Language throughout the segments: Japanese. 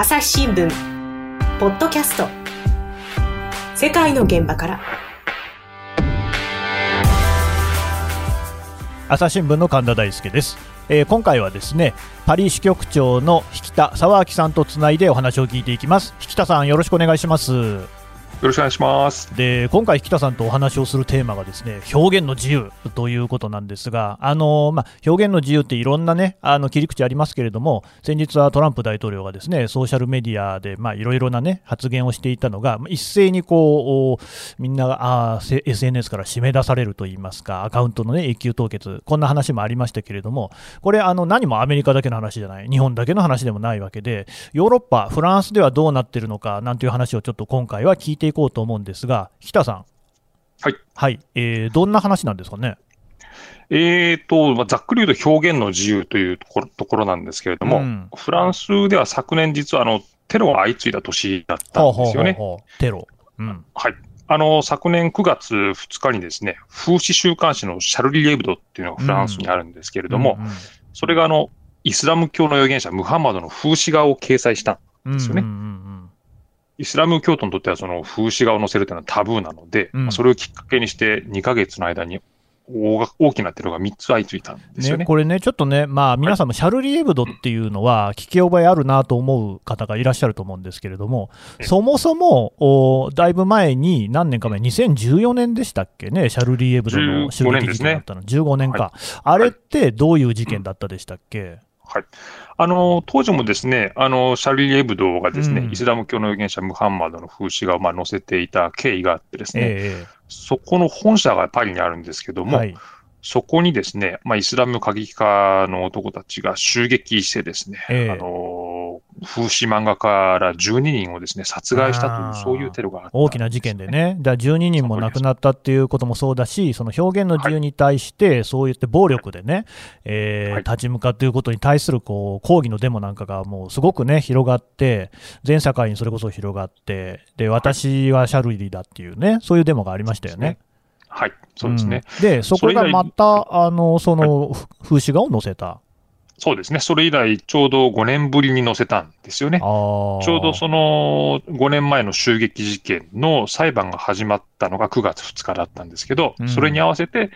朝日新聞。ポッドキャスト。世界の現場から。朝日新聞の神田大輔です、えー今回はですねパリ支局長の引田沢明さんとつないでお話を聞いていきます。引田さんよろしくお願いします。よろしくお願いします。で今回、引田さんとお話をするテーマがですね表現の自由ということなんですが、あのまあ、表現の自由っていろんな、ね、あの切り口ありますけれども、先日はトランプ大統領がですねソーシャルメディアでまあいろいろな、ね、発言をしていたのが、一斉にこうみんながあ SNS から締め出されるといいますか、アカウントの、ね、永久凍結、こんな話もありましたけれども、これ、あの何もアメリカだけの話じゃない、日本だけの話でもないわけで、ヨーロッパ、フランスではどうなってるのかなんていう話をちょっと今回は聞いていこうと思うんですが、日田さん。はい。はい。えー、どんな話なんですかね？えーと、まあ、ざっくり言うと表現の自由というところところなんですけれども、うんフランスでは昨年実はあのテロが相次いだ年だったんですよね。ほうほうほうほうテロ。うん。はい。あの、昨年9月2日にですね、風刺週刊誌のシャルリー・エブドっていうのがフランスにあるんですけれども、うんそれがあの、イスラム教の預言者ムハンマドの風刺画を掲載した。うん、ですよねうんうんイスラム教徒にとってはその風刺画を載せるというのはタブーなので、うん。まあそれをきっかけにして2ヶ月の間に大が大きなテロが3つ相次いだんですよね、ね。これね、ちょっとね、まあ、皆さんもシャルリー・エブドっていうのは、聞き覚えあるなと思う方がいらっしゃると思うんですけれども、えそもそも、おだいぶ前に、何年か前、2014年でしたっけね、シャルリー・エブドの襲撃事件だったの、15年か、あれってどういう事件だったでしたっけ、はい。あの、当時もですね、あの、シャルリー・エブドがですね、うん。イスラム教の預言者ムハンマドの風刺画をまあ載せていた経緯があってですね、えそこの本社がパリにあるんですけども、えはい、そこにですね、まあ、イスラム過激派の男たちが襲撃してですね、ええ。あの、風刺漫画家ら12人をですね、殺害したという、そういうテロがあった。ん大きな事件で。ね、だから12人も亡くなったっていうこともそうだし、その表現の自由に対して、そう言って暴力でね、えーはい。立ち向かっていることに対するこう抗議のデモなんかがもうすごくね、広がって、全社会にそれこそ広がって、で私はシャルリーだっていうね、そういうデモがありましたよね。はい、そうですね。うん。で、そこがまた、あのその風刺画を載せた。そうですね。それ以来、ちょうど5年ぶりに載せたんですよね。ちょうどその5年前の襲撃事件の裁判が始まったのが9月2日だったんですけど、うんそれに合わせて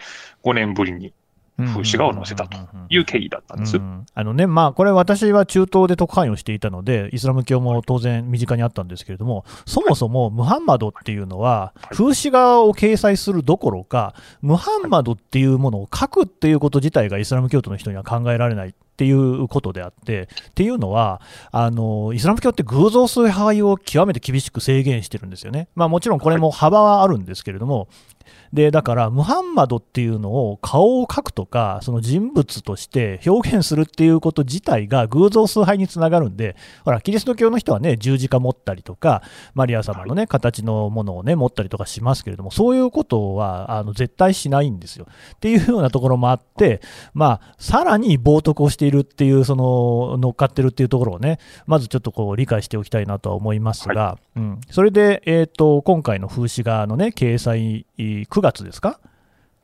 5年ぶりに風刺画を載せたという経緯だったんです。うんあのねまあ、これ、私は中東で特派員をしていたので、イスラム教も当然身近にあったんですけれども、そもそもムハンマドっていうのは、はい風刺画を掲載するどころか、ムハンマドっていうものを書くっていうこと自体がイスラム教徒の人には考えられない。っていうことであって、っていうのは、あのイスラム教って偶像崇拝を極めて厳しく制限してるんですよね。まあ、もちろんこれも幅はあるんですけれども、でだから、ムハンマドっていうのを顔を描くとか、その人物として表現するっていうこと自体が偶像崇拝につながるんで、ほら、キリスト教の人はね、十字架持ったりとか、マリア様のね、形のものをね、持ったりとかしますけれども、そういうことはあの絶対しないんですよ。っていうようなところもあって、まあ、さらに冒涜をしているっていう、その乗っかってるっていうところをね、まずちょっとこう理解しておきたいなとは思いますが、うん、それで、えー、と今回の風刺画のね、掲載、9月ですか？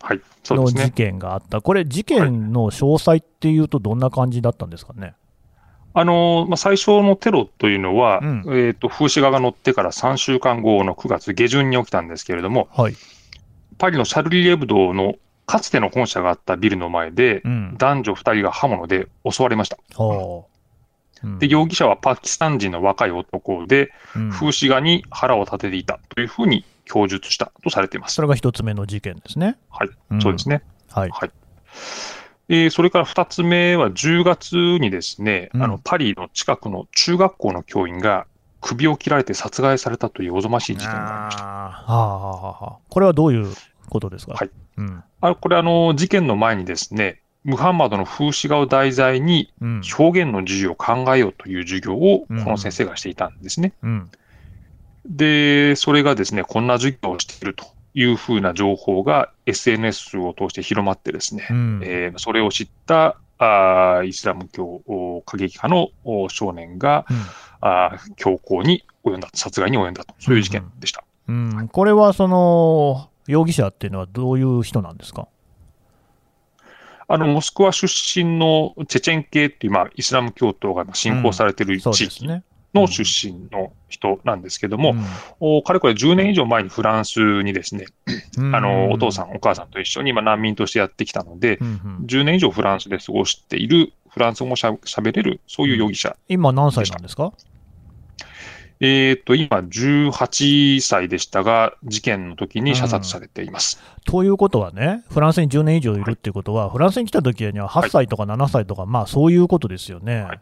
はい、そうの事ですね。件があった、これ、事件の詳細っていうと、どんな感じだったんですかね？あのまあ、最初のテロというのは、うん。えっ、と、風刺画が載ってから3週間後の9月下旬に起きたんですけれども、はい、パリのシャルリー・エブドのかつての本社があったビルの前で、うん、男女2人が刃物で襲われました。ほううん。で、容疑者はパキスタン人の若い男で、うん。風刺画に腹を立てていたというふうに供述したとされています。それが一つ目の事件ですね。はい、んそうですね。はい、えーそれから2つ目は10月にですね、うんあのパリの近くの中学校の教員が首を切られて殺害されたというおぞましい事件がありました。はあはあはあこれはどういうことですか？はいうんあこれあの、事件の前にですね、ムハンマドの風刺画を題材にうん表現の自由を考えようという授業をこうんの先生がしていたんですね。うんで、それがですね、こんな授業をしているというふうな情報が SNS を通して広まってですね、うんえーそれを知ったあーイスラム教お過激派のお少年が、うんあー強行に及んだ、殺害に及んだと、そういう事件でした。うん、これはその容疑者っていうのはどういう人なんですか？あの、モスクワ出身のチェチェン系っていう、まあ、イスラム教徒がまあ信仰されている地域。の出身の人なんですけども、おかれこれ10年以上前にフランスにですね、うん。あのお父さん、お母さんと一緒に今難民としてやってきたので、うんうん。10年以上フランスで過ごしている、フランス語もしゃべれる、そういう容疑者。今何歳なんですか？えっ、と、今18歳でしたが、事件の時に射殺されています。ということはね、フランスに10年以上いるっていうことは、フランスに来た時には8歳とか7歳とか、まあそういうことですよね。はい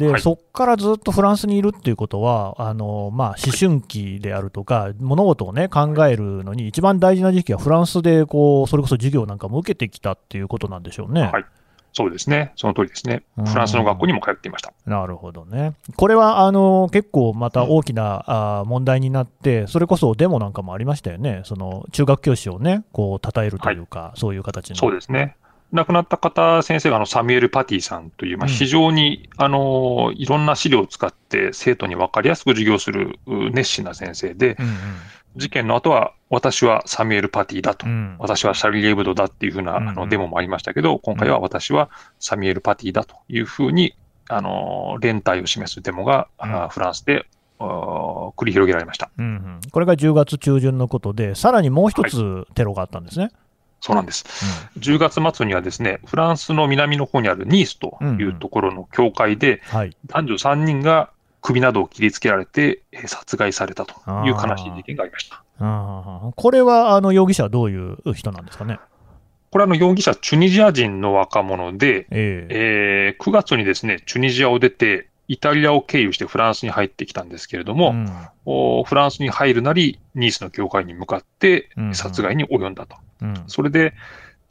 で、はいそこからずっとフランスにいるっていうことは、あのまあ、思春期であるとか、物事を、ね、考えるのに、一番大事な時期はフランスでこう、それこそ授業なんかも受けてきたっていうことなんでしょうね。はいそうですね。その通りですね。うんフランスの学校にも通っていました。なるほどね。これはあの結構また大きな、あー問題になって、それこそデモなんかもありましたよね、その中学教師をね、こう称えるというか、そういう形の。そうですね。亡くなった方、先生があのサミュエル・パティさんという、まあ、うん。非常に、あのいろんな資料を使って生徒に分かりやすく授業するう熱心な先生で、うん事件の後は、私はサミュエル・パティだと。うん、うん私はシャルリー・エブドだっていうふうなあうんうん。のデモもありましたけど、今回は私はサミュエル・パティだというふうに、あの連帯を示すデモが、あうん。フランスで繰り広げられました。うんうん。これが10月中旬のことで、さらにもう一つテロがあったんですね。そうなんです。10月末にはですね、フランスの南の方にあるニースというところの教会で、はい、男女3人が首などを切りつけられてえー殺害されたという悲しい事件がありました。これはあの容疑者はどういう人なんですかね？これはあの容疑者、チュニジア人の若者で、えええー9月にですね、チュニジアを出て、イタリアを経由してフランスに入ってきたんですけれども、うんおフランスに入るなり、ニースの教会に向かってうん殺害に及んだと。うんそれで、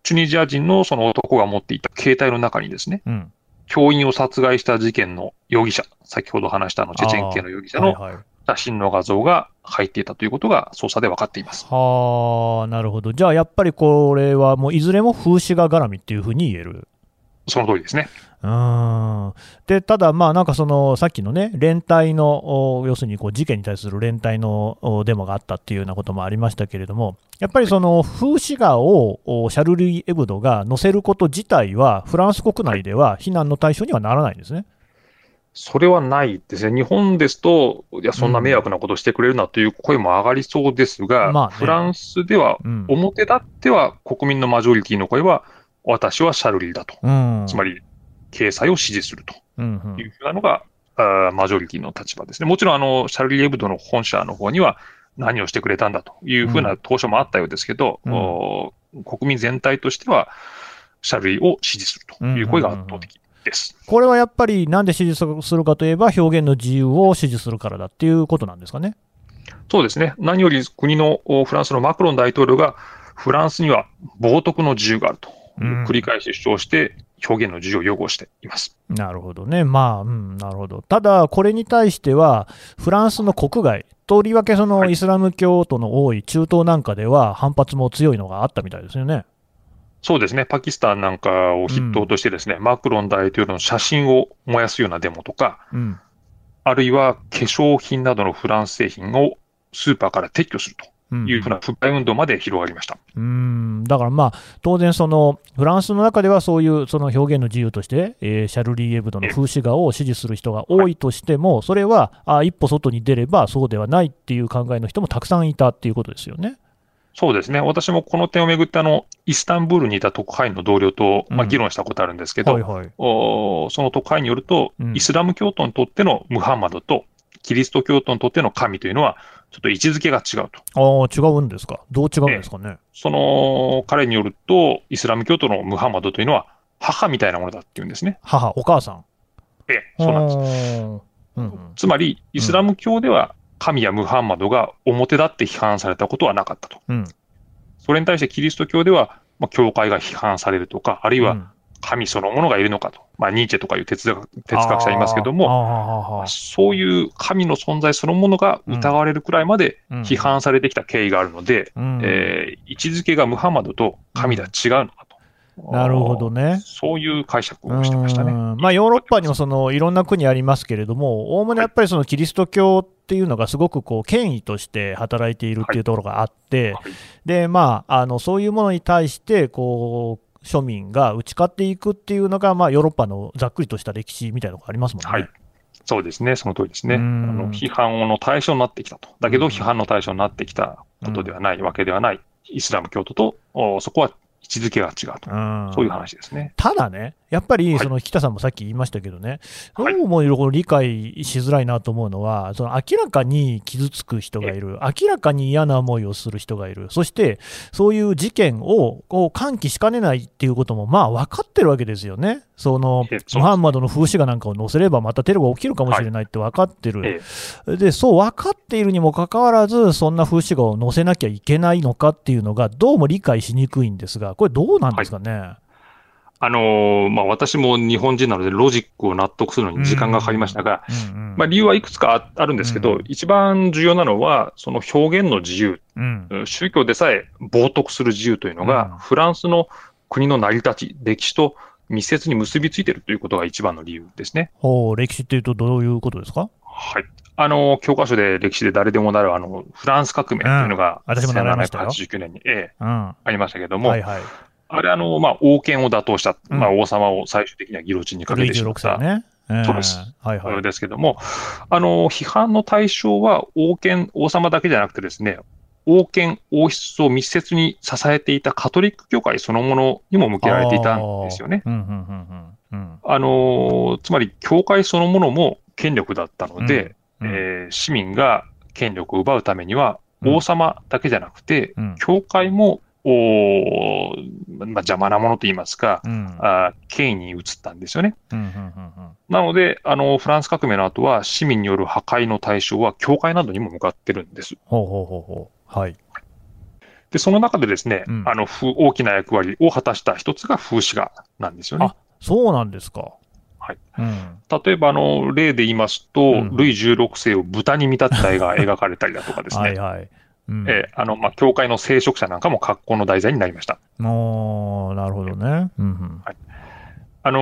チュニジア人のその男が持っていた携帯の中にですね、うん教員を殺害した事件の容疑者、先ほど話したあのチェチェン系の容疑者の写真の画像が入っていたということが捜査で分かっています。はあ、なるほど。じゃあやっぱりこれはもういずれも風刺画絡みっていうふうに言える。その通りですね。うーんでただ、まあなんかそのさっきのね、連帯の、お要するにこう事件に対する連帯のおデモがあったっていうようなこともありましたけれども、やっぱりその風刺画をおシャルリー・エブドが載せること自体は、フランス国内では非難の対象にはならないんですね。それはないですね。日本ですと、いや、そんな迷惑なことしてくれるなという声も上がりそうですが、まあねフランスでは、うん表立っては国民のマジョリティの声は、私はシャルリーだと。うんつまり、掲載を支持するとうんうんいうふうなのが、あーマジョリティの立場ですね。もちろん、あの、シャルリー・エブドの本社の方には、何をしてくれたんだというふうな当初もあったようですけど、うんお国民全体としては、シャルリーを支持するという声が圧倒的です。これはやっぱりなんで支持するかといえば、表現の自由を支持するからだっていうことなんですかね？そうですね。何より国のおフランスのマクロン大統領が、フランスには冒涜の自由があると、うん繰り返し主張して、表現の自由を擁護しています。なるほどね、まあ、うん、なるほど。ただ、これに対しては、フランスの国外、とりわけそのはいイスラム教徒の多い中東なんかでは、反発も強いのがあったみたいですよね。そうですね。パキスタンなんかを筆頭としてですね、マクロン大統領の写真を燃やすようなデモとか、うん、あるいは化粧品などのフランス製品をスーパーから撤去するうんというふうな不買運動まで広がりました。うんだからまあ、当然、そのフランスの中ではそういうその表現の自由として、えーシャルリー・エブドの風刺画を支持する人が多いとしても、それはあ一歩外に出ればそうではないっていう考えの人もたくさんいたっていうことですよね。そうですね。私もこの点をめぐって、あの、イスタンブールにいた特派員の同僚と、まあ、うん議論したことあるんですけど、はいはい。おその特派員によると、うんイスラム教徒にとってのムハンマドと、キリスト教徒にとっての神というのは、ちょっと位置づけが違うと。ああ、違うんですか？どう違うんですかね？その彼によると、イスラム教徒のムハンマドというのは、母みたいなものだっていうんですね。母、お母さん？ええ、そうなんです。す。うんうんつまり、イスラム教では、神やムハンマドが表立って批判されたことはなかったと。うんそれに対してキリスト教では、まあ、教会が批判されるとか、あるいはうん神そのものがいるのかと。まあ、ニーチェとかいう哲学哲学者いますけども、そういう神の存在そのものが疑われるくらいまでうん批判されてきた経緯があるので、うんえー位置づけがムハンマドと神では違うのかと。なるほどね。そういう解釈をしてましたね。うんまあ、ヨーロッパにもそのいろんな国ありますけれども、おおむねやっぱりそのキリスト教っていうのがすごくこう権威として働いているっていうところがあって、はいでまあ、あのそういうものに対してこう庶民が打ち勝っていくっていうのが、まあ、ヨーロッパのざっくりとした歴史みたいなのがありますもんね。はいそうですね、その通りですね。あうんの批判の対象になってきたと。だけど、うん批判の対象になってきたことではないわけではない。イスラム教徒と、おそこは位置づけが違うと。うんそういう話ですね。ただね、やっぱりはい。その北さんもさっき言いましたけどね、どはい。うもこの理解しづらいなと思うのは、その明らかに傷つく人がいる、明らかに嫌な思いをする人がいる、そしてそういう事件をこう喚起しかねないっていうことも、まあ分かってるわけですよね、そのムハンマドの風刺画なんかを載せれば、またテロが起きるかもしれないって分かってる、えでそう分かっているにもかかわらず、そんな風刺画を載せなきゃいけないのかっていうのが、どうも理解しにくいんですが、これ、どうなんですかね？あのーまあ、私も日本人なので、ロジックを納得するのに時間がかかりましたが、うんうんまあ、理由はいくつかああるんですけど、うん一番重要なのは、その表現の自由、うん宗教でさえ冒涜する自由というのが、うんフランスの国の成り立ち、歴史と密接に結びついているということが一番の理由ですね。ほう歴史っていうと、どういうことですか？はい。あの、教科書で歴史で誰でもなる、あの、フランス革命というのが、うん私も習いましたよ1789年に、ええ、うん。ありましたけども、はいはい。あれ、あの、まあ、王権を打倒した、うんまあ、王様を最終的にはギロチンにかけルイ16てしまった歳ね。えーそうです。はいはい。ですけども、あの、批判の対象は王権、王様だけじゃなくてですね、王権、王室を密接に支えていたカトリック教会そのものにも向けられていたんですよね。うんうんうんうんあの、つまり、教会そのものも権力だったので、うんうんえー市民が権力を奪うためには、うん王様だけじゃなくて、うん教会も、おーまあ、邪魔なものと言いますか、うんあー権威に移ったんですよね。うんうんうんうんなので、あの、フランス革命の後は、市民による破壊の対象は、教会などにも向かってるんです。ほうほうほうほう。はい。で、その中でですね、うんあの、ふ大きな役割を果たした一つが風刺画なんですよねあ。そうなんですか。はい。うん。例えば、あの、例で言いますと、うんルイ16世を豚に見立てた絵が描かれたりだとかですね。はいはい。うん、えーあの、まあ、教会の聖職者なんかも格好の題材になりました。おーなるほどね。うんうん。あの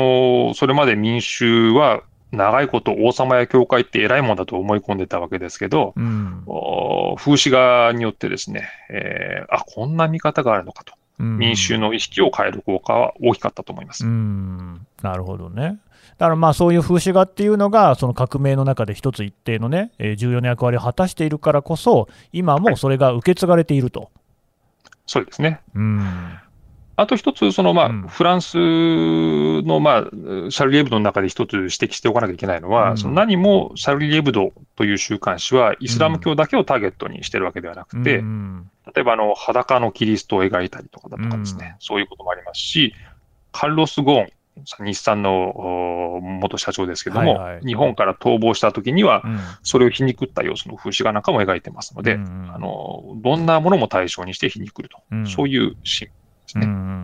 ーそれまで民衆は、長いこと王様や教会って偉いもんだと思い込んでたわけですけど、うんお風刺画によってですね、えーあ、こんな見方があるのか民衆の意識を変える効果は大きかったと思います。うん、なるほどね。だからまあそういう風刺画っていうのが、その革命の中で一つ一定のね、えー重要な役割を果たしているからこそ、今もそれが受け継がれていると。そうですね。うん。あと一つ、そのまあ、うん。フランスのまあ、シャルリー・エブドの中で一つ指摘しておかなきゃいけないのは、うん。その何もシャルリー・エブドという週刊誌はイスラム教だけをターゲットにしてるわけではなくて、うん例えばあの裸のキリストを描いたりとかだとかですね、うん。そういうこともありますし、カルロス・ゴーン、日産のお元社長ですけども、はいはい。日本から逃亡した時には、うん。それを皮肉った様子の風刺画なんかも描いてますので、うん。あのどんなものも対象にして皮肉ると、うん。そういうシーンですね。うんうん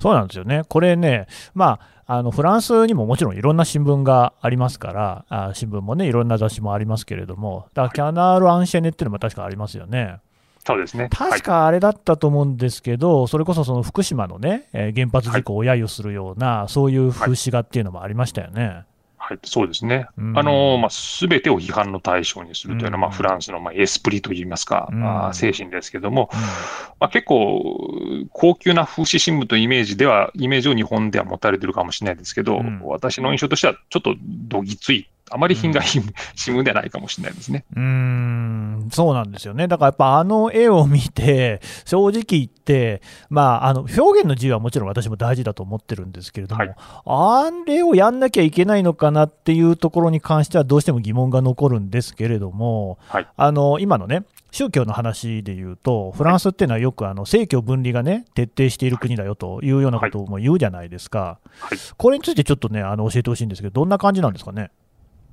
そうなんですよね、これね、まあ、あのフランスにももちろんいろんな新聞がありますから、あ新聞もね、いろんな雑誌もありますけれども、だからキャナール・アンシェネっていうのも確かありますよね。そうですね。確かあれだったと思うんですけど、それこそその福島のね、えー原発事故を揶揄するような、そういう風刺画っていうのもありましたよね。はい、そうですね。うん。あの、まあ、すべてを批判の対象にするというのは、まあ、うんフランスの、まあ、エスプリといいますか、うん。あー精神ですけども、まあ、結構、高級な風刺新聞というイメージでは、イメージを日本では持たれてるかもしれないですけど、うん。私の印象としては、ちょっとどぎつい、あまり品がいい新聞ではないかもしれないですね。うーん、そうなんですよね。だからやっぱあの絵を見て、正直言って、まあ、あの表現の自由はもちろん私も大事だと思ってるんですけれども、はいあれをやんなきゃいけないのかなっていうところに関してはどうしても疑問が残るんですけれども、はいあの今のね、宗教の話で言うと、フランスっていうのはよくあの政教分離がね、徹底している国だよというようなことも言うじゃないですか。はいこれについてちょっとね、あの教えてほしいんですけど、どんな感じなんですかね？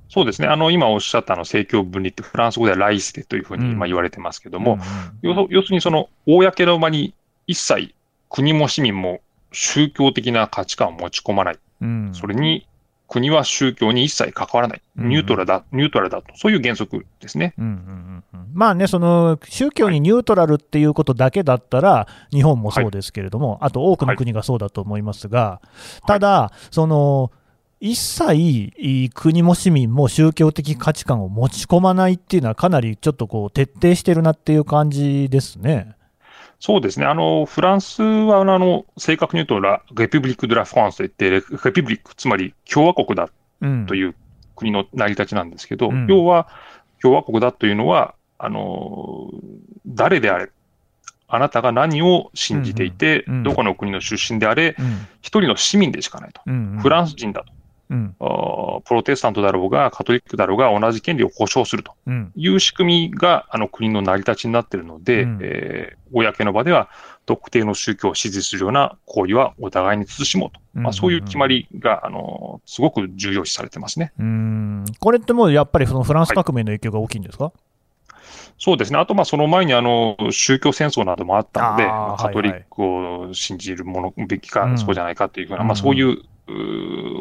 そうですね。あの、今おっしゃったあの、政教分離ってフランス語ではライステというふうにうんまあ言われてますけども、うんうん要す要するにその、公の場に一切国も市民も宗教的な価値観を持ち込まない。うんそれに、国は宗教に一切関わらない。うんニュートラルだ、ニュートラルだと。そういう原則ですね。うんうんうんうんまあね、その宗教にニュートラルっていうことだけだったら、日本もそうですけれども、あと多くの国がそうだと思いますが、ただ、その一切い国も市民も宗教的価値観を持ち込まないっていうのは、かなりちょっとこう徹底してるなっていう感じですね。そうですね。あの、フランスは、あの、正確に言うと、ラ、レピブリック・ド・ラ・フランスといって、レレピブリック、つまり共和国だうん、という国の成り立ちなんですけど、うん要は共和国だというのは、あの誰であれ、あなたが何を信じていて、うんうんうんどこの国の出身であれ、うん一人の市民でしかないと。うんフランス人だと。うん。プロテスタントだろうが、カトリックだろうが、同じ権利を保障すると。うん。いう仕組みがあの国の成り立ちになっているので、うん。えー公の場では特定の宗教を支持するような行為はお互いに慎もうと、まあ、そういう決まりが、あのすごく重要視されてますね。うん。これってもうやっぱりそのフランス革命の影響が大きいんですか、そうですね。あと、まあ、その前に、あの、宗教戦争などもあったので、カトリックを信じるものべきか、うん。そうじゃないかというふうな、うん。まあ、そういう、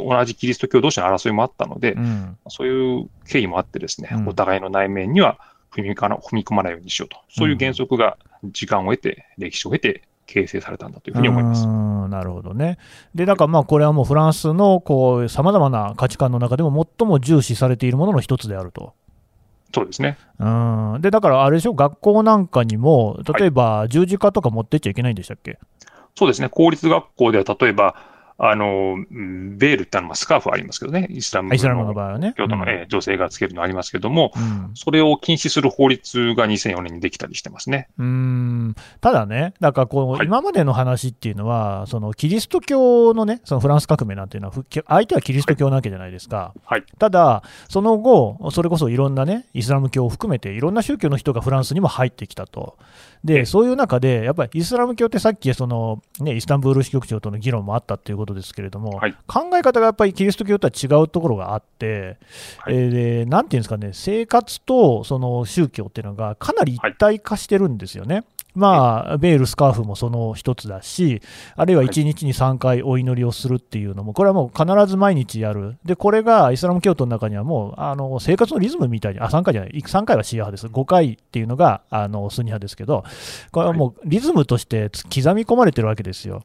同じキリスト教同士の争いもあったので、うんそういう経緯もあってですね、うんお互いの内面には踏みかな踏み込まないようにしようと。そういう原則が時間を経て、歴史を経て形成されたんだというふうに思います。うんなるほどね。で、だからまあこれはもうフランスのさまざまな価値観の中でも最も重視されているものの一つであると。そうですね。うんで、だからあれでしょ、学校なんかにも、例えば十字架とか持ってっちゃいけないんでしたっけ、そうですね。公立学校では、例えば、あの、うんベールってあの、まあスカーフありますけどね、イスラムのの場合はね。教徒の、うんえー女性がつけるのありますけども、うんそれを禁止する法律が2004年にできたりしてますね。うーんただね、だからこう、はい今までの話っていうのは、そのキリスト教のね、そのフランス革命なんていうのは、ふ相手はキリスト教なわけじゃないですか。はいただ、その後、それこそいろんなね、イスラム教を含めて、いろんな宗教の人がフランスにも入ってきたと。で、ええそういう中で、やっぱりイスラム教ってさっきその、ね、イスタンブール支局長との議論もあったっていうことですけれども、はい考え方がやっぱりキリスト教とは違うところがあって、はいえーでなんていうんですかね、生活とその宗教っていうのがかなり一体化してるんですよね。まあ、ベール、スカーフもその一つだし、あるいは1日に3回お祈りをするっていうのも、これはもう必ず毎日やる、でこれがイスラム教徒の中にはもうあの生活のリズムみたいに、あ3回じゃない、3回はシーア派です、5回っていうのがあのスニ派ですけど、これはもうリズムとしてつ刻み込まれてるわけですよ。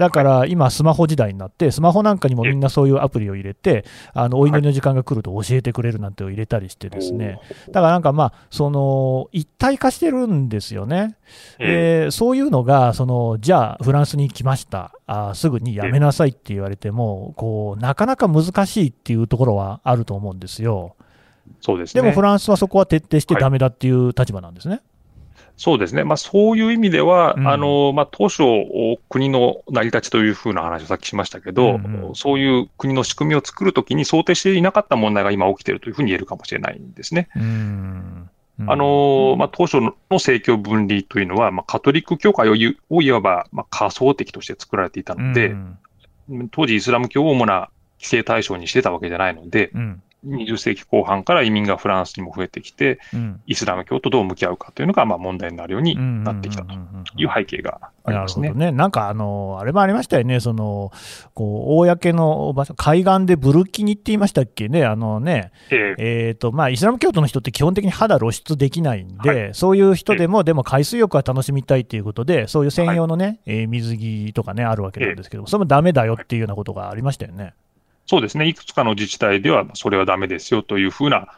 だから今、スマホ時代になって、スマホなんかにもみんなそういうアプリを入れて、あのお祈りの時間が来ると教えてくれるなんてを入れたりしてですね、だからなんかまあ、その一体化してるんですよね。えでそういうのがその、じゃあ、フランスに来ましたあー、すぐにやめなさいって言われてもこう、なかなか難しいっていうところはあると思うんですよ。そうですね。でもフランスはそこは徹底してはいダメだっていう立場なんですね。そうですね。まあ、そういう意味では、うん。あの、まあ、当初、お国の成り立ちというふうな話をさっきしましたけど、うんうん。そういう国の仕組みを作るときに想定していなかった問題が今起きているというふうに言えるかもしれないんですね。うん。あの、まあ、当初の政教分離というのは、まあ、カトリック教会を言うをいわば、まあ、仮想的として作られていたので、うん。当時イスラム教を主な規制対象にしてたわけじゃないので、うん20世紀後半から移民がフランスにも増えてきて、うん。イスラム教とどう向き合うかというのが、まあ、問題になるようになってきたという背景がありますね。なるほど。ね、なんかあの、あれもありましたよね、そのこう公の場所、海岸でブルキニって言いましたっけね、あのね、ええ。えーとまあ、イスラム教徒の人って基本的に肌露出できないんで、はそういう人でも、でも海水浴は楽しみたいということで、そういう専用のね、えー水着とかね、あるわけなんですけど、それもダメだよっていうようなことがありましたよね。そうですね。いくつかの自治体では、それはダメですよというふうな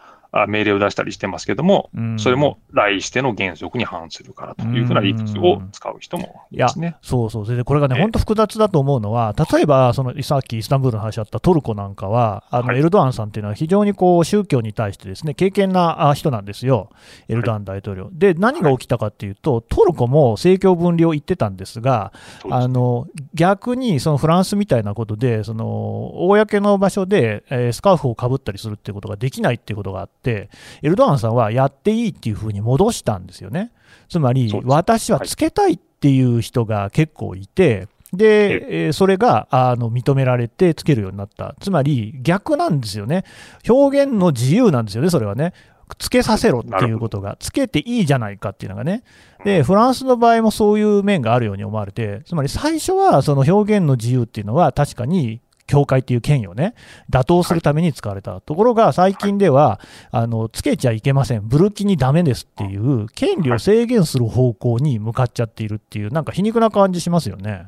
命令を出したりしてますけども、うん。それも来しての原則に反するからというふうな理屈を使う人もいますね。そうそう、それでこれがね、ええ。本当複雑だと思うのは、例えばそのさっきイスタンブールの話あったトルコなんかは、あのはい。エルドアンさんっていうのは非常にこう宗教に対してですね敬虔なあ人なんですよ、エルドアン大統領。で、何が起きたかっていうと、トルコも政教分離を言ってたんですが、あの逆にそのフランスみたいなことで、その公の場所で、えースカーフをかぶったりするっていうことができないっていうことがあって、エルドアンさんはやっていいっていうふうに戻したんですよね。つまり私はつけたいっていう人が結構いて、で、えーそれがあの認められてつけるようになった。つまり逆なんですよね。表現の自由なんですよね、それはね。つけさせろっていうことが、つけていいじゃないかっていうのがね。で、フランスの場合もそういう面があるように思われて、つまり最初はその表現の自由っていうのは確かに教会っていう権威をね、打倒するために使われた。ところが最近では、あの、つけちゃいけません。ブルキにダメですっていう、権利を制限する方向に向かっちゃっているっていう、なんか皮肉な感じしますよね。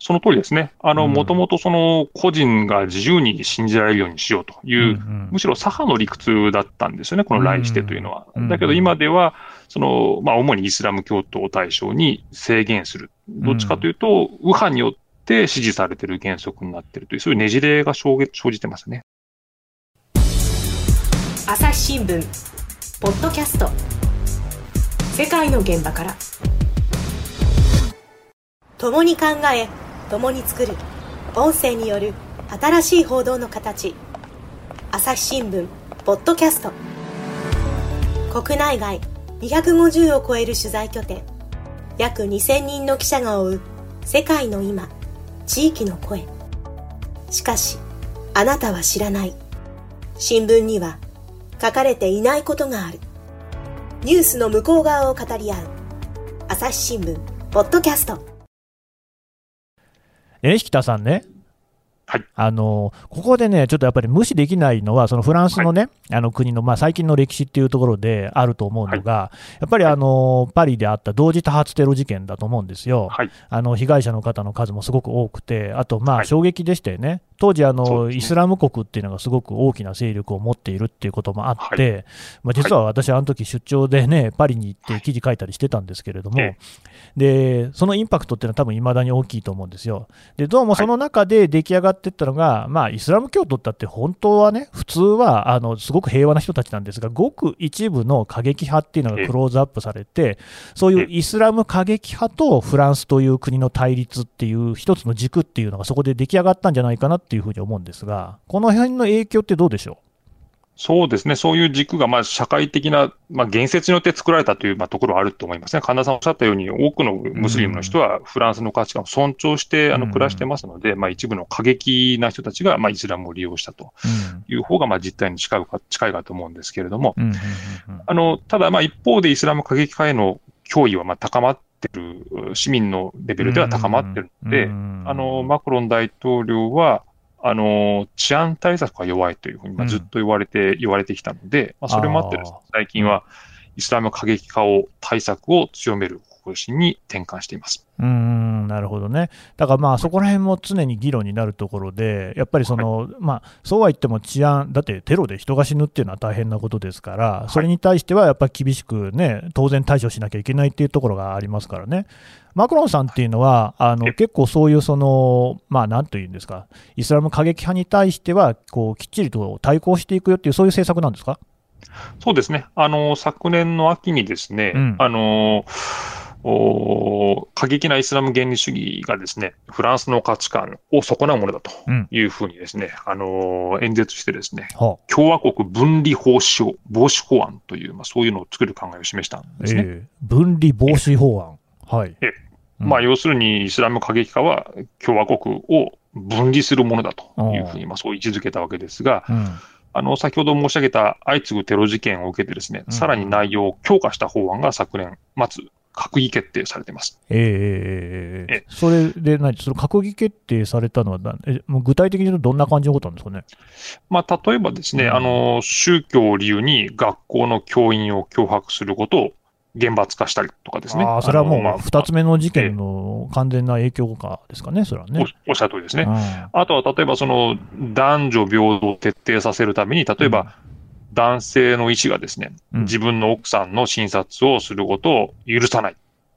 その通りですね。あの、うんもともとその個人が自由に信じられるようにしようという、んむしろ左派の理屈だったんですよね、この来してというのは。うんだけど今では、その、まあ、主にイスラム教徒を対象に制限する。どっちかというと、右派によって支持されてる原則になっているという、そういうねじれが生じてますね。朝日新聞ポッドキャスト。世界の現場から。共に考え共に作る。音声による新しい報道の形。朝日新聞ポッドキャスト。国内外250を超える取材拠点。約2000人の記者が追う世界の今。地域の声。しかしあなたは知らない。新聞には書かれていないことがある。ニュースの向こう側を語り合う。朝日新聞ポッドキャスト。え引田さんね、はい、あのここでね、ちょっとやっぱり無視できないのは、そのフランスのね、はい、あの国の、まあ、最近の歴史っていうところであると思うのが、はい、やっぱりあのパリであった同時多発テロ事件だと思うんですよ、あの被害者の方の数もすごく多くて、あと、まあ衝撃でしたよね、当時あの、ね、イスラム国っていうのがすごく大きな勢力を持っているっていうこともあって、はい、まあ、実は私、あの時出張でね、パリに行って記事書いたりしてたんですけれども、はい、でそのインパクトっていうのは多分いまだに大きいと思うんですよ。でどうもその中で出来上がっていったのが、まあ、イスラム教徒だって本当はね、普通はあのすごく平和な人たちなんですが、ごく一部の過激派っていうのがクローズアップされて、そういうイスラム過激派とフランスという国の対立っていう一つの軸っていうのがそこで出来上がったんじゃないかなっていうふうに思うんですが、この辺の影響ってどうでしょう？そうですね、そういう軸がまあ社会的な、まあ、言説によって作られたというまあところはあると思いますね。神田さんおっしゃったように、多くのムスリムの人はフランスの価値観を尊重してあの暮らしてますので、まあ、一部の過激な人たちがまあイスラムを利用したと。いう方がまあ実態に近いか近いかと思うんですけれども、あのただ、一方でイスラム過激派への脅威はまあ高まってる、市民のレベルでは高まってるので、あのマクロン大統領は、あの、治安対策が弱いというふうに、まあ、ずっと言われて、うん、言われてきたので、まあ、それもあってです、ね、最近はイスラム過激化を、対策を強める方針に転換しています。うんなるほどね、だからまあそこら辺も常に議論になるところで、やっぱりその、はい、まあ、そうは言っても治安、だってテロで人が死ぬっていうのは大変なことですから、それに対してはやっぱり厳しくね、当然対処しなきゃいけないっていうところがありますからね。マクロンさんっていうのは、あの結構そういうその、まあ、なんというんですか、イスラム過激派に対してはこうきっちりと対抗していくよっていう、そういう政策なんですか？そうですね、あの昨年の秋にですね、うん、あのお過激なイスラム原理主義がですね、フランスの価値観を損なうものだというふうにですね、うん、あの演説してですね、はあ、共和国分離防止法防止法案という、まあ、そういうのを作る考えを示したんですね。えー、分離防止法案。はい。えまあ、要するにイスラム過激派は共和国を分離するものだというふうに、まあ、そう位置づけたわけですが、うん、あの先ほど申し上げた相次ぐテロ事件を受けて、ですね、うん、さらに内容を強化した法案が昨年末、閣議決定されてます。えー、えー、それで何、その閣議決定されたのはえ、もう具体的に言うと、どんな感じのことなんですかね？まあ、例えばですね、うん、あの宗教を理由に学校の教員を脅迫することを厳罰化したりとかですね。あそれはもう、2つ目の事件の完全な影響下ですかね、それはね。おっしゃる通りですね。あとは例えば、その男女平等を徹底させるために、例えば、男性の医師がですね、自分の奥さんの診察をすることを許さない。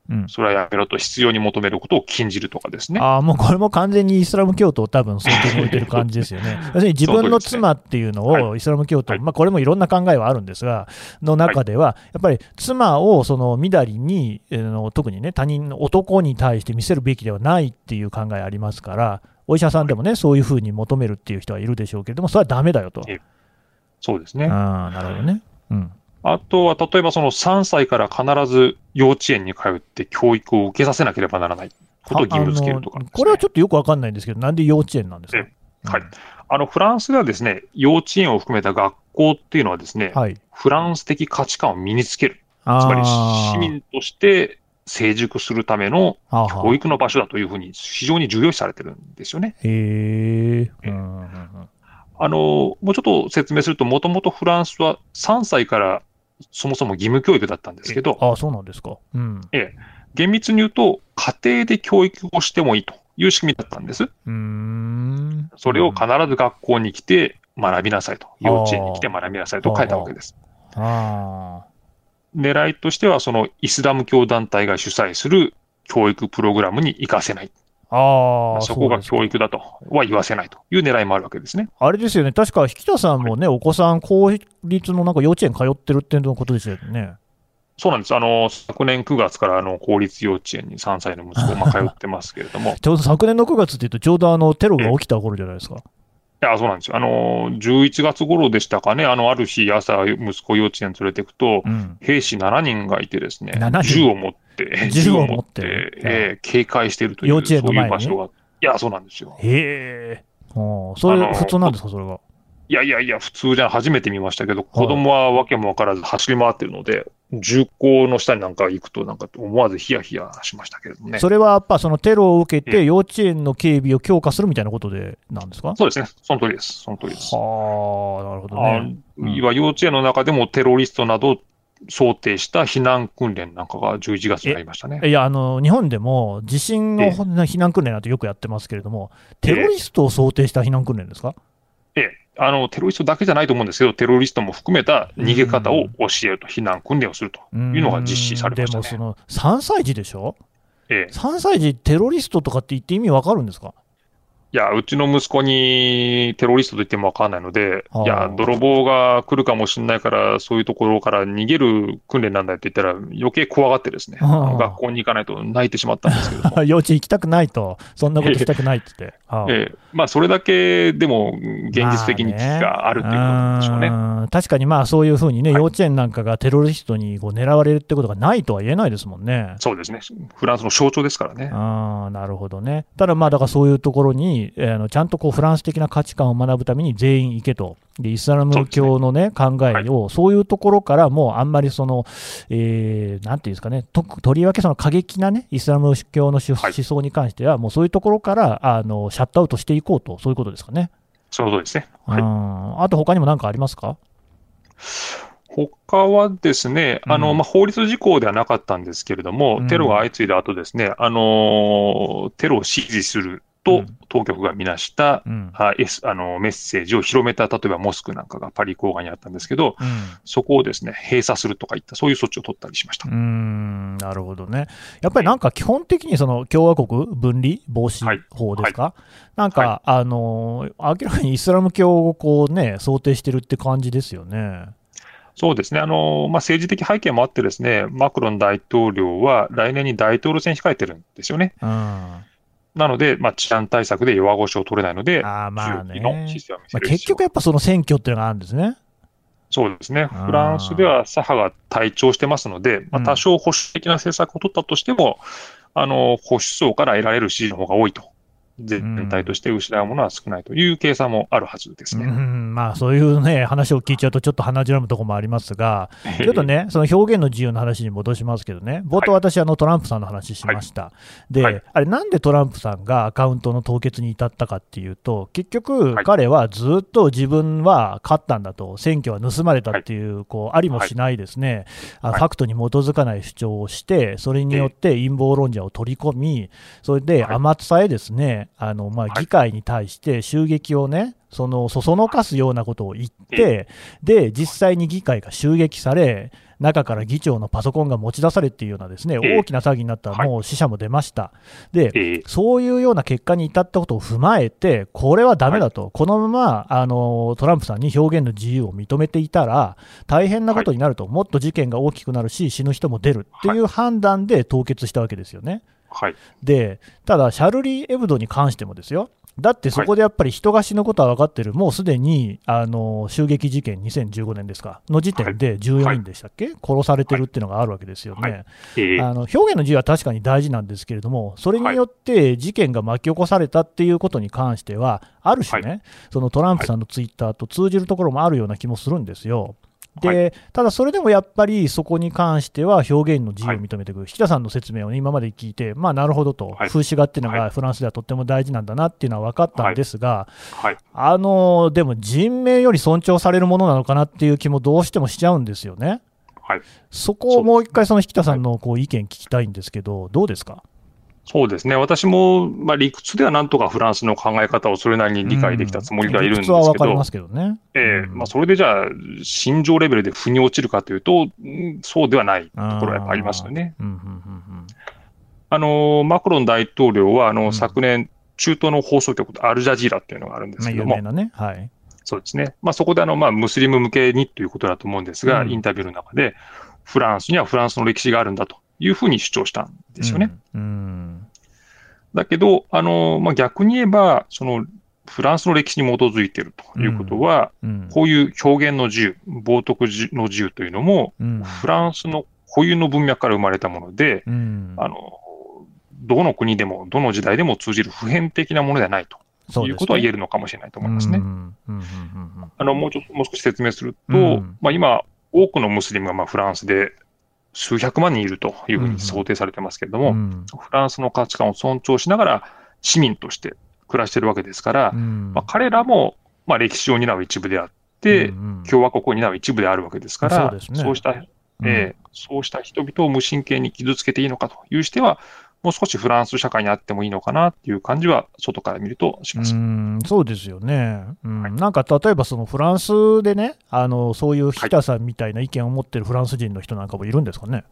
うん、それはやめろと必要に求めることを禁じるとかですね。あもうこれも完全にイスラム教徒を多分想定に置いてる感じですよね。要するに自分の妻っていうのをイスラム教徒、はい、まあ、これもいろんな考えはあるんですが、の中では、やっぱり妻をそのみだりに、えー、特にね、他人の男に対して見せるべきではないっていう考えありますから、お医者さんでもね、そういうふうに求めるっていう人はいるでしょうけれども、それはだめだよと。そうですね。あなるほどね。うん。あとは、例えばその3歳から必ず幼稚園に通って教育を受けさせなければならない。ことを義務付けるとか、ね、これはちょっとよくわかんないんですけど、なんで幼稚園なんですか、はい、あのフランスではですね、幼稚園を含めた学校っていうのはですね、はい、フランス的価値観を身につける。つまり市民として成熟するための教育の場所だというふうに非常に重要視されてるんですよね。へあの、もうちょっと説明すると、もともとフランスは3歳からそもそも義務教育だったんですけど、あそうなんですか。うん、ええ、厳密に言うと、家庭で教育をしてもいいという仕組みだったんです。うんそれを必ず学校に来て学びなさいと、幼稚園に来て学びなさいと書いたわけです。あ狙いとしては、そのイスラム教団体が主催する教育プログラムに行かせない。ああ、そこが教育だとは言わせないという狙いもあるわけですね。あれですよね、確か引田さんもね、お子さん、公立のなんか幼稚園通ってるっていうことですよね。そうなんです。あの、昨年9月からあの公立幼稚園に3歳の息子、まあ、通ってますけれども、い ちょうど昨年の9月っていうと、ちょうどあのテロが起きた頃じゃないですか。や、そうなんですよ。あの、11月頃でしたかね、あの、ある日朝、息子幼稚園連れてくと、うん、兵士7人がいてですね7、人銃を持って、銃を持ってえー警戒しているという、幼稚園の前に？そういう場所が。いや、そうなんですよ。へえ、はあそれ、普通なんですか、それが？いやいやいや、普通じゃ初めて見ましたけど、子供はわけもわからず走り回ってるので、銃口の下になんか行くと、なんか思わずヒヤヒヤしましたけれどもね。それはやっぱそのテロを受けえて、幼稚園の警備を強化するみたいなことでなんですか？そうですね、その通りです。その通りです。はあ、なるほどあね。うんいわ幼稚園の中でもテロリストなどを想定した避難訓練なんかが11月にありましたね。いや、あの日本でも地震のええ。避難訓練なんてよくやってますけれども、テロリストを想定した避難訓練ですか、ええ、あのテロリストだけじゃないと思うんですけど、テロリストも含めた逃げ方を教えると、避難訓練をするというのが実施されましたね。でもその3歳児でしょ、ええ、3歳児、テロリストとかって言って意味わかるんですか？いや、うちの息子にテロリストと言ってもわからないので、いや、泥棒が来るかもしれないから、そういうところから逃げる訓練なんだって言ったら、余計怖がってですね、学校に行かないと泣いてしまったんですけれども。幼稚園行きたくないと、そんなことしたくないって言って。はあええ、まあ、それだけでも現実的に危機があるっていうことなんでしょうね。まあ確かにまあそういうふうにね、はい幼稚園なんかがテロリストにこう狙われるってことがないとは言えないですもんね。そうですね。フランスの象徴ですからね。あーなるほどね。ただまあ、だからそういうところに、えーあのちゃんとこうフランス的な価値観を学ぶために全員行けと、でイスラム教の、ね考えを、そういうところからもうあんまりその、えーなんていうんですかね、ととりわけその過激な、ね、イスラム教の思想に関しては、もうそういうところからあのシャットアウトしていこうと、そういうことですかね。そのことですね。はい。うん。あと他にも何かありますか？他はですね、あの、うんまあ、法律事項ではなかったんですけれども、うん。テロが相次いだ後ですね、あのーテロを支持するうとん当局が見なした、うんああのメッセージを広めた、例えばモスクなんかがパリ郊外にあったんですけど、うんそこをですね、閉鎖するとかいった、そういう措置を取ったりしました。うーんなるほどね。やっぱりなんか基本的にその共和国分離防止はい法ですか、なんか、あのー明らかにイスラム教をこうね、想定してるって感じですよね。そうですね、あのまあ、政治的背景もあって、ですねマクロン大統領は来年に大統領選控えてるんですよね。うん。まなので、まあ、治安対策で弱腰を取れないので、あーまあね。の姿勢を見せあ、る必要結局やっぱその選挙っていうのがあるんですね。そうですね、ーフランスでは左派が退長してますので、まあ、うん。多少保守的な政策を取ったとしても、あの保守層から得られる支持の方が多いと、全体として失うものは少ないという計算もあるはずですうね。ん、まあそういうね、話を聞いちゃうとちょっと鼻じらむところもありますが、ちょっとね、その表現の自由の話に戻しますけどね、冒頭、私、あのトランプさんの話しました、で、はい。あれ、なんでトランプさんがアカウントの凍結に至ったかっていうと、結局、はい彼はずっと自分は勝ったんだと、選挙は盗まれたっていう、こうありもしないですね、あはい。ファクトに基づかない主張をして、それによって陰謀論者を取り込み、それではい。甘さえですね、あのまあ、はい。議会に対して襲撃をね、そのそそのかすようなことを言って、で実際に議会が襲撃され、中から議長のパソコンが持ち出されっていうようなですねええ。大きな騒ぎになったら、はい。もう死者も出ました。でええ。そういうような結果に至ったことを踏まえて、これはだめだと、このままあのトランプさんに表現の自由を認めていたら、大変なことになると、もっと事件が大きくなるし、死ぬ人も出るっていう判断で凍結したわけですよね。はい、で、ただ、シャルリー・エブドに関してもですよ、だってそこでやっぱり人が死ぬことは分かってる、もうすでにあの襲撃事件、2015年ですか、の時点で14人でしたっけ、殺されてるっていうのがあるわけですよね。あの表現の自由は確かに大事なんですけれども、それによって事件が巻き起こされたっていうことに関しては、ある種ね、そのトランプさんのツイッターと通じるところもあるような気もするんですよ。ではただ、それでもやっぱりそこに関しては表現の自由を認めてい。く、引田さんの説明を、ね、今まで聞いて、まあ、なるほどと、はい。風刺画っていうのはがフランスではとっても大事なんだなっていうのは分かったんですが、はい、あのでも人命より尊重されるものなのかなっていう気もどうしてもしちゃうんですよね。はい、そこをもう一回、その引田さんのこう意見聞きたいんですけど、どうですか？そうですね、私も、まあ、理屈ではなんとかフランスの考え方をそれなりに理解できたつもりではいるんですけど、理屈は分かりますけどね。うんええまあ、それでじゃあ、心情レベルで腑に落ちるかというと、うんそうではないところはやっぱありますよね。あのマクロン大統領はあの、うん昨年、中東の放送局、アルジャジーラっていうのがあるんですまあ、けども、ね。はい。そうですね。まあ、そこであの、まあ、ムスリム向けにということだと思うんですが、うんインタビューの中で、フランスにはフランスの歴史があるんだというふうに主張したんですよね。うん。うん。だけど、あの、まあ、逆に言えば、その、フランスの歴史に基づいているということは、うん。こういう表現の自由、冒涜の自由というのも、うん。フランスの固有の文脈から生まれたもので、うん。あの、どの国でも、どの時代でも通じる普遍的なものではないということは言えるのかもしれないと思いますね。あの、もうちょっと、もう少し説明すると、うんまあ今、多くのムスリムがまあフランスで数百万人いるというふううんに想定されてますけれども、うん。フランスの価値観を尊重しながら市民として暮らしているわけですから、うん。まあ、彼らもまあ歴史を担う一部であって、うんうん。共和国を担う一部であるわけですから、そうした、うん。えーそうした人々を無神経に傷つけていいのかというしては、もう少しフランス社会にあってもいいのかなっていう感じは、外から見るとします。うんそうですよね、うん。はい。なんか例えばそのフランスでね、あのそういう日田さんみたいな意見を持ってるフランス人の人なんかもいるんですかね？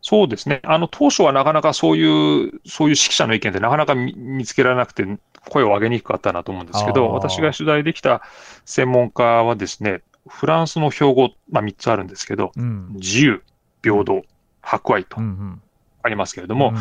そうですね。あの、当初はなかなかそういう、そういう指揮者の意見ってなかなか見見つけられなくて、声を上げにくかったなと思うんですけど、私が取材できた専門家はですね、フランスの標語、まあ3つあるんですけど、うん。自由、平等、博愛と。うんうんありますけれども、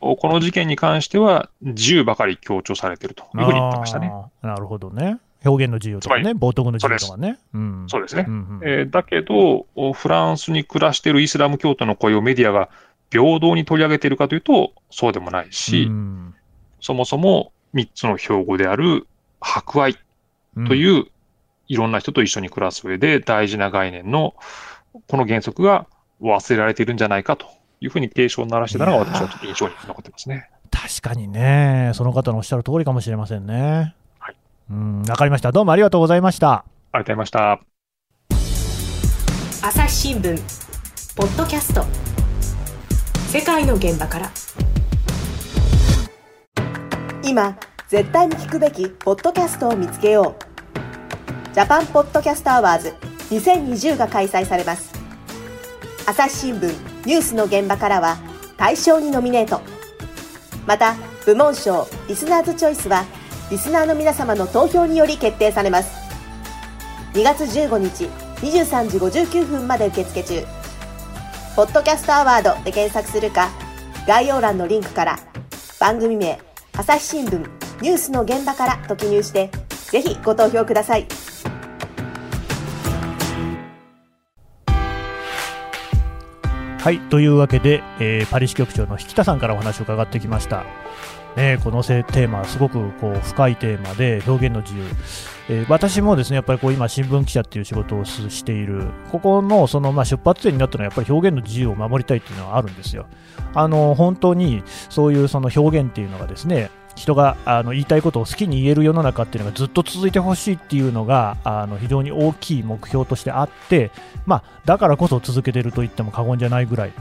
この事件に関しては自由ばかり強調されているというふうに言ってましたね。なるほどね。表現の自由とかつね、冒涜の自由とかね。うんそうですね。うんうんえーだけど、おフランスに暮らしているイスラム教徒の声をメディアが平等に取り上げているかというと、そうでもないし、うんそもそも3つの標語である博愛うんという、いろんな人と一緒に暮らす上で大事な概念の、この原則が忘れられているんじゃないかというふうに警鐘を鳴らしてたのが私はちょっと印象に残ってますね。確かにね、その方のおっしゃる通りかもしれませんね。はい。うん、わかりました。どうもありがとうございました。ありがとうございました。朝日新聞ポッドキャスト世界の現場から今絶対に聞くべきポッドキャストを見つけようジャパンポッドキャストアワーズ2020が開催されます朝日新聞ニュースの現場からは大賞にノミネート。また部門賞リスナーズチョイスはリスナーの皆様の投票により決定されます。2月15日23時59分まで受付中。ポッドキャストアワードで検索するか概要欄のリンクから番組名朝日新聞ニュースの現場からと記入してぜひご投票ください。はい、というわけで、えーパリ支局長の引田さんからお話を伺ってきました。ね、このせテーマ、すごくこう深いテーマで、表現の自由、えー私もですねやっぱりこう今、新聞記者っていう仕事をすしている、ここのそのまあ出発点になったのは、やっぱり表現の自由を守りたいっていうのはあるんですよ。あの本当にそういうその表現っていうのがですね人があの言いたいことを好きに言える世の中っていうのがずっと続いてほしいっていうのがあの非常に大きい目標としてあって、まあ、だからこそ続けてると言っても過言じゃないぐらい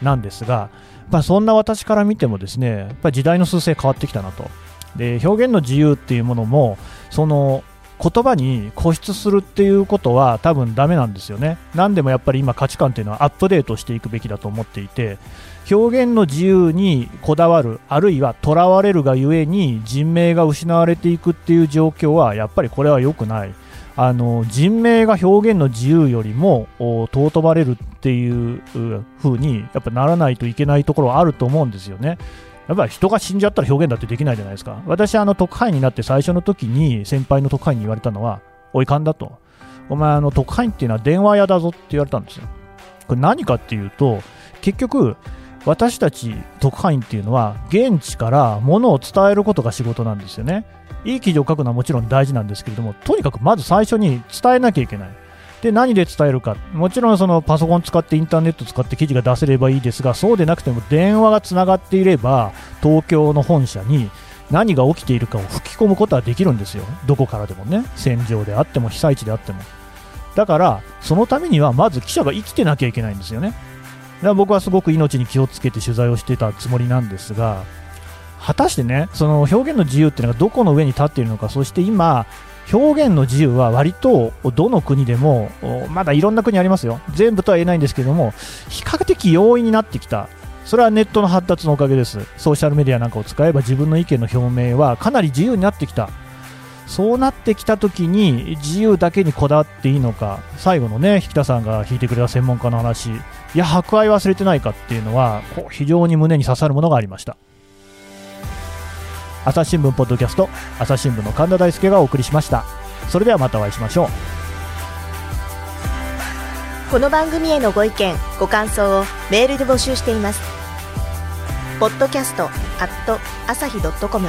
なんですが、まあ、そんな私から見てもですねやっぱ時代の趨勢変わってきたなと。で表現の自由っていうものもその言葉に固執するっていうことは多分ダメなんですよね。何でもやっぱり今価値観っていうのはアップデートしていくべきだと思っていて表現の自由にこだわるあるいはとらわれるがゆえに人命が失われていくっていう状況はやっぱりこれは良くないあの人命が表現の自由よりも尊ばれるっていうう風にやっぱならないといけないところはあると思うんですよね。やっぱり人が死んじゃったら表現だってできないじゃないですか。私、あの特派員になって最初の時に先輩の特派員に言われたのは、おいかんだと。お前、あの特派員っていうのは電話屋だぞって言われたんですよ。これ何かっていうと、結局、私たち特派員っていうのは、現地から物を伝えることが仕事なんですよね。いい記事を書くのはもちろん大事なんですけれども、とにかくまず最初に伝えなきゃいけない。で、何で伝えるか。もちろんそのパソコン使ってインターネット使って記事が出せればいいですが、そうでなくても電話がつながっていれば、東京の本社に何が起きているかを吹き込むことはできるんですよ。どこからでもね。戦場であっても被災地であっても。だから、そのためにはまず記者が生きてなきゃいけないんですよね。だから僕はすごく命に気をつけて取材をしてたつもりなんですが、果たしてね、その表現の自由っていうのがどこの上に立っているのか、そして今、表現の自由は割とどの国でも、まだいろんな国ありますよ。全部とは言えないんですけども、比較的容易になってきた。それはネットの発達のおかげです。ソーシャルメディアなんかを使えば自分の意見の表明はかなり自由になってきた。そうなってきた時に自由だけにこだわっていいのか最後のね引田さんが引いてくれた専門家の話。いや博愛忘れてないかっていうのはこう非常に胸に刺さるものがありました。朝日新聞ポッドキャスト朝日新聞の神田大輔がお送りしました。それではまたお会いしましょう。この番組へのご意見ご感想をメールで募集しています。ポッドキャストアット朝日ドットコム。